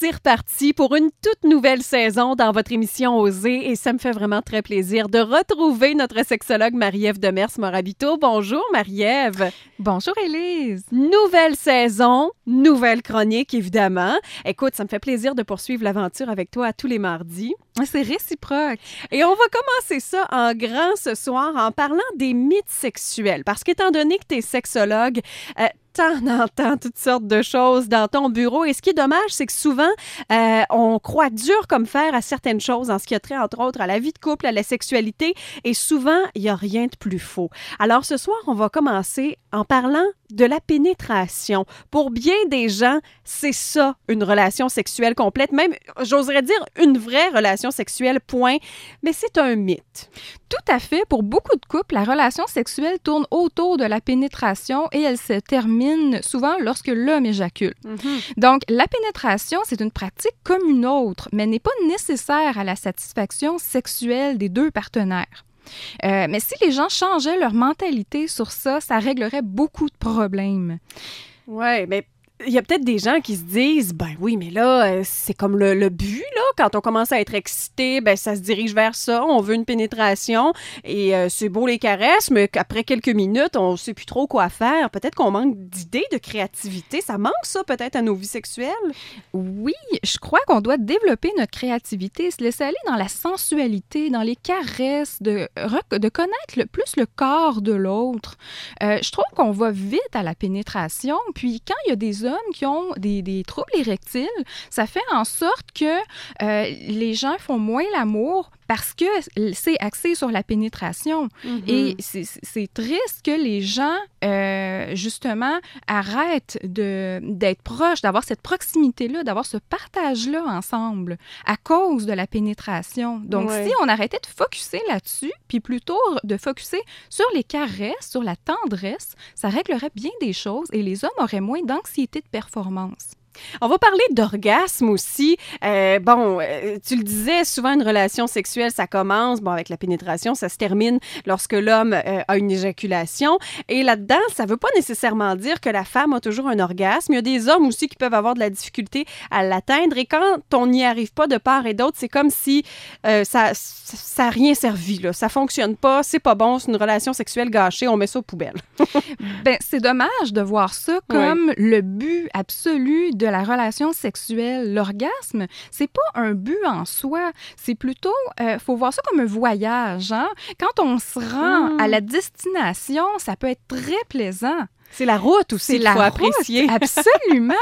c'est reparti pour une toute nouvelle saison dans votre émission Osée et ça me fait vraiment très plaisir de retrouver notre sexologue Marie-Ève Demers Morabito. Bonjour Marie-Ève. Bonjour Élise. Nouvelle saison, nouvelle chronique évidemment. Écoute, ça me fait plaisir de poursuivre l'aventure avec toi à tous les mardis. C'est réciproque. Et on va commencer ça en grand ce soir en parlant des mythes sexuels. Parce qu'étant donné que tu es sexologue, euh, t'en entends toutes sortes de choses dans ton bureau. Et ce qui est dommage, c'est que souvent, euh, on croit dur comme fer à certaines choses en ce qui a trait, entre autres, à la vie de couple, à la sexualité. Et souvent, il n'y a rien de plus faux. Alors ce soir, on va commencer en parlant de la pénétration. Pour bien des gens, c'est ça, une relation sexuelle complète, même, j'oserais dire, une vraie relation sexuelle, point. Mais c'est un mythe. Tout à fait. Pour beaucoup de couples, la relation sexuelle tourne autour de la pénétration et elle se termine souvent lorsque l'homme éjacule. Mm-hmm. Donc, la pénétration, c'est une pratique comme une autre, mais n'est pas nécessaire à la satisfaction sexuelle des deux partenaires. Euh, mais si les gens changeaient leur mentalité sur ça, ça réglerait beaucoup de problèmes. Ouais, mais il y a peut-être des gens qui se disent ben oui mais là euh, c'est comme le, le, but là. Quand on commence à être excité ben ça se dirige vers ça. On veut une pénétration et euh, c'est beau les caresses mais qu'après quelques minutes on sait plus trop quoi faire. Peut-être qu'on manque d'idées de créativité. Ça manque ça peut-être à nos vies sexuelles? Oui je crois qu'on doit développer notre créativité se laisser aller dans la sensualité dans les caresses de de connaître le, plus le corps de l'autre. Euh, je trouve qu'on va vite à la pénétration puis quand il y a des qui ont des, des, troubles érectiles, ça fait en sorte que euh, les gens font moins l'amour parce que c'est axé sur la pénétration. Mm-hmm. Et c'est triste que les gens, euh, justement, arrêtent d'être proches, d'avoir cette proximité-là, d'avoir ce partage-là ensemble à cause de la pénétration. Donc, Ouais. si on arrêtait de focuser là-dessus, puis plutôt de focuser sur les caresses, sur la tendresse, ça réglerait bien des choses et les hommes auraient moins d'anxiété de performance. On va parler d'orgasme aussi. Euh, bon, euh, tu le disais, souvent une relation sexuelle, ça commence, bon, avec la pénétration, ça se termine lorsque l'homme euh, a une éjaculation. Et là-dedans, ça veut pas nécessairement dire que la femme a toujours un orgasme. Il y a des hommes aussi qui peuvent avoir de la difficulté à l'atteindre. Et quand on n'y arrive pas de part et d'autre, c'est comme si euh, ça, ça a rien servi, là. Ça fonctionne pas, c'est pas bon, c'est une relation sexuelle gâchée, on met ça aux poubelles. Ben, c'est dommage de voir ça comme le but absolu de la relation sexuelle. L'orgasme, c'est pas un but en soi, c'est plutôt, euh, faut voir ça comme un voyage. Hein? Quand on se rend à la destination, ça peut être très plaisant. C'est la route aussi C'est qu'il la faut route, apprécier. Absolument.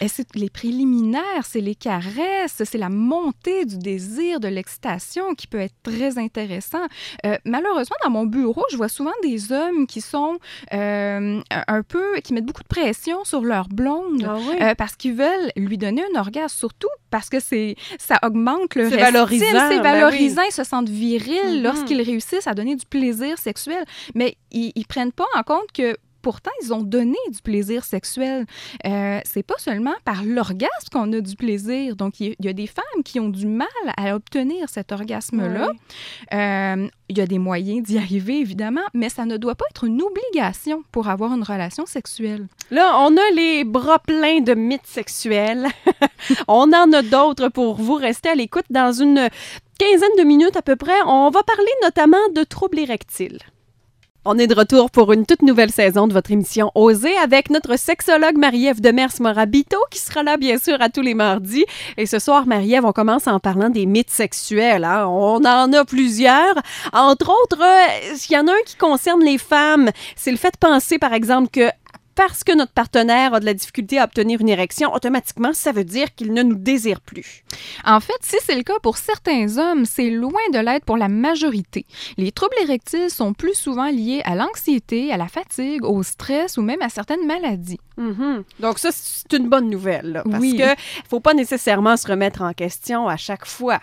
Et c'est les préliminaires, c'est les caresses, c'est la montée du désir, de l'excitation qui peut être très intéressant. Euh, malheureusement, dans mon bureau, je vois souvent des hommes qui sont euh, un peu, qui mettent beaucoup de pression sur leur blonde. Ah oui? euh, parce qu'ils veulent lui donner un orgasme, surtout parce que c'est ça augmente le C'est valorisant, c'est ben valorisant, ils se sentent virils Mhm. lorsqu'ils réussissent à donner du plaisir sexuel. Mais ils, ils prennent pas en compte que pourtant, ils ont donné du plaisir sexuel. Euh, c'est pas seulement par l'orgasme qu'on a du plaisir. Donc, il y, a- des femmes qui ont du mal à obtenir cet orgasme-là. Euh, il y a des moyens d'y arriver, évidemment, mais ça ne doit pas être une obligation pour avoir une relation sexuelle. Là, on a les bras pleins de mythes sexuels. on en a d'autres pour vous. Restez à l'écoute dans une quinzaine de minutes à peu près. On va parler notamment de troubles érectiles. On est de retour pour une toute nouvelle saison de votre émission Oser avec notre sexologue Marie-Ève Demers Morabito qui sera là bien sûr à tous les mardis. Et ce soir, Marie-Ève, on commence en parlant des mythes sexuels. hein. On en a plusieurs. Entre autres, euh, il y en a un qui concerne les femmes. C'est le fait de penser, par exemple, que parce que notre partenaire a de la difficulté à obtenir une érection, automatiquement, ça veut dire qu'il ne nous désire plus. En fait, si c'est le cas pour certains hommes, c'est loin de l'être pour la majorité. Les troubles érectiles sont plus souvent liés à l'anxiété, à la fatigue, au stress ou même à certaines maladies. Mhm. Donc ça, c'est une bonne nouvelle, là, parce Oui. que faut pas nécessairement se remettre en question à chaque fois.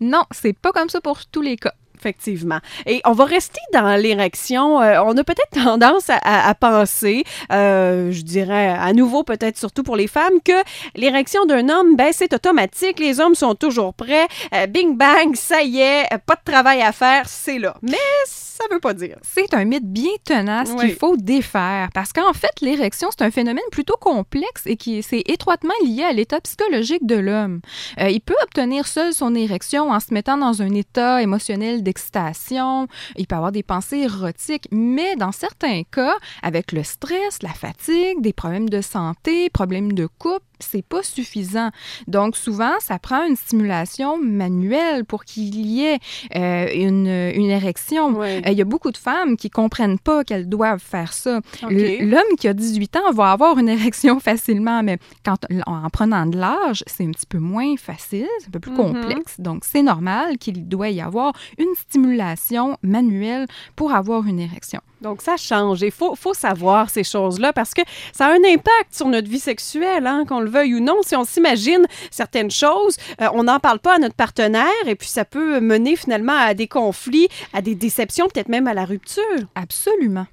Non, c'est pas comme ça pour tous les cas. Effectivement. Et on va rester dans l'érection. Euh, on a peut-être tendance à, à- à penser, euh, je dirais à nouveau peut-être surtout pour les femmes, que l'érection d'un homme, ben c'est automatique. Les hommes sont toujours prêts. Euh, bing bang, ça y est, pas de travail à faire, c'est là. Mais ça veut pas dire. C'est un mythe bien tenace Oui. qu'il faut défaire parce qu'en fait, l'érection, c'est un phénomène plutôt complexe et qui c'est étroitement lié à l'état psychologique de l'homme. Euh, il peut obtenir seul son érection en se mettant dans un état émotionnel d'excitation, il peut avoir des pensées érotiques, mais dans certains cas, avec le stress, la fatigue, des problèmes de santé, problèmes de couple, c'est pas suffisant. Donc souvent, ça prend une stimulation manuelle pour qu'il y ait euh, une, une érection. Euh, Il y a beaucoup de femmes qui comprennent pas qu'elles doivent faire ça. L'homme qui a 18 ans va avoir une érection facilement, mais quand, en prenant de l'âge, c'est un petit peu moins facile, c'est un peu plus Mhm. complexe. Donc, c'est normal qu'il doit y avoir une stimulation manuelle pour avoir une érection. Donc, ça change. Il faut, faut savoir ces choses-là parce que ça a un impact sur notre vie sexuelle, hein, qu'on le veuille ou non. Si on s'imagine certaines choses, euh, on n'en parle pas à notre partenaire et puis ça peut mener finalement à des conflits, à des déceptions, peut-être même à la rupture. Absolument.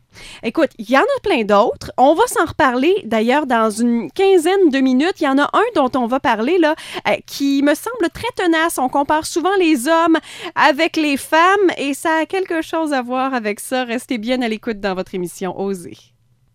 Écoute, il y en a plein d'autres. On va s'en reparler d'ailleurs dans une quinzaine de minutes. Il y en a un dont on va parler là euh, qui me semble très tenace. On compare souvent les hommes avec les femmes et ça a quelque chose à voir avec ça. Restez bien à l'écoute dans votre émission Oser.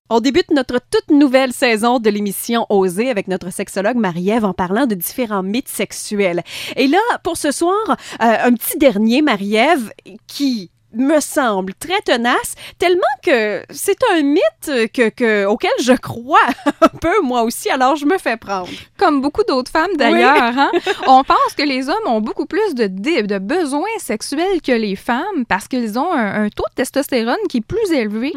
On débute notre toute nouvelle saison de l'émission Oser avec notre sexologue Marie-Ève en parlant de différents mythes sexuels. Et là, pour ce soir, euh, un petit dernier, Marie-Ève, qui me semble très tenace, tellement que c'est un mythe que, que- auquel je crois un peu moi aussi, alors je me fais prendre. Comme beaucoup d'autres femmes d'ailleurs, hein, on pense que les hommes ont beaucoup plus de, de besoins sexuels que les femmes parce qu'ils ont un, un taux de testostérone qui est plus élevé.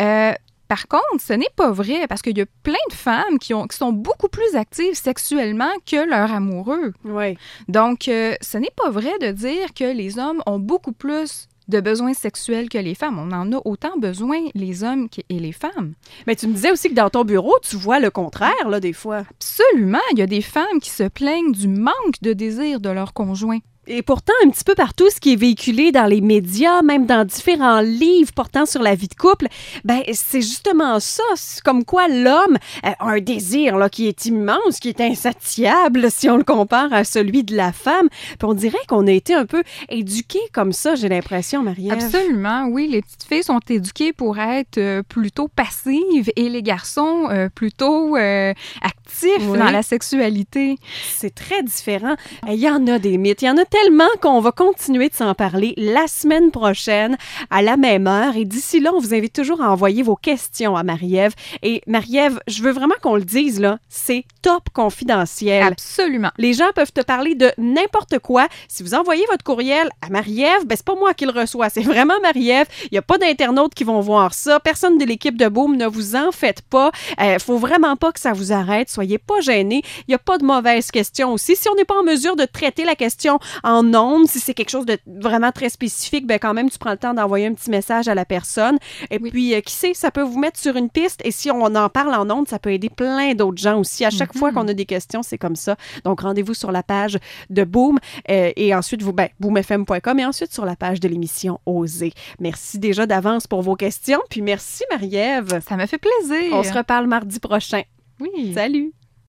Euh, par contre, ce n'est pas vrai parce qu'il y a plein de femmes qui, ont, qui sont beaucoup plus actives sexuellement que leur amoureux. Oui. Donc, euh, ce n'est pas vrai de dire que les hommes ont beaucoup plus de besoins sexuels que les femmes. On en a autant besoin, les hommes et les femmes. Mais tu me disais aussi que dans ton bureau, tu vois le contraire, là, des fois. Absolument, il y a des femmes qui se plaignent du manque de désir de leur conjoint. Et pourtant, un petit peu partout, ce qui est véhiculé dans les médias, même dans différents livres portant sur la vie de couple, ben c'est justement ça. Comme quoi l'homme euh, a un désir là, qui est immense, qui est insatiable si on le compare à celui de la femme. Puis on dirait qu'on a été un peu éduqués comme ça, j'ai l'impression, Marie-Ève. Absolument, oui. Les petites filles sont éduquées pour être euh, plutôt passives et les garçons euh, plutôt euh, actifs Oui. dans la sexualité. C'est très différent. Il y en a des mythes. Il y en a tellement qu'on va continuer de s'en parler la semaine prochaine à la même heure. Et d'ici là, on vous invite toujours à envoyer vos questions à Marie-Ève. Et Marie-Ève, je veux vraiment qu'on le dise, là, c'est top confidentiel. Absolument. Les gens peuvent te parler de n'importe quoi. Si vous envoyez votre courriel à Marie-Ève, ben c'est pas moi qui le reçois, c'est vraiment Marie-Ève. Il n'y a pas d'internautes qui vont voir ça. Personne de l'équipe de Boom, ne vous en faites pas. Euh, faut vraiment pas que ça vous arrête. Soyez pas gênés. Il n'y a pas de mauvaises questions aussi. Si on n'est pas en mesure de traiter la question en ondes, si c'est quelque chose de vraiment très spécifique, ben quand même, tu prends le temps d'envoyer un petit message à la personne. Et Oui. puis, euh, qui sait, ça peut vous mettre sur une piste. Et si on en parle en ondes, ça peut aider plein d'autres gens aussi. À chaque fois qu'on a des questions, c'est comme ça. Donc, rendez-vous sur la page de Boom euh, et ensuite, vous, ben, boomfm.com et ensuite sur la page de l'émission Oser. Merci déjà d'avance pour vos questions. Puis merci, Marie-Ève. Ça me fait plaisir. On se reparle mardi prochain. Oui. Salut!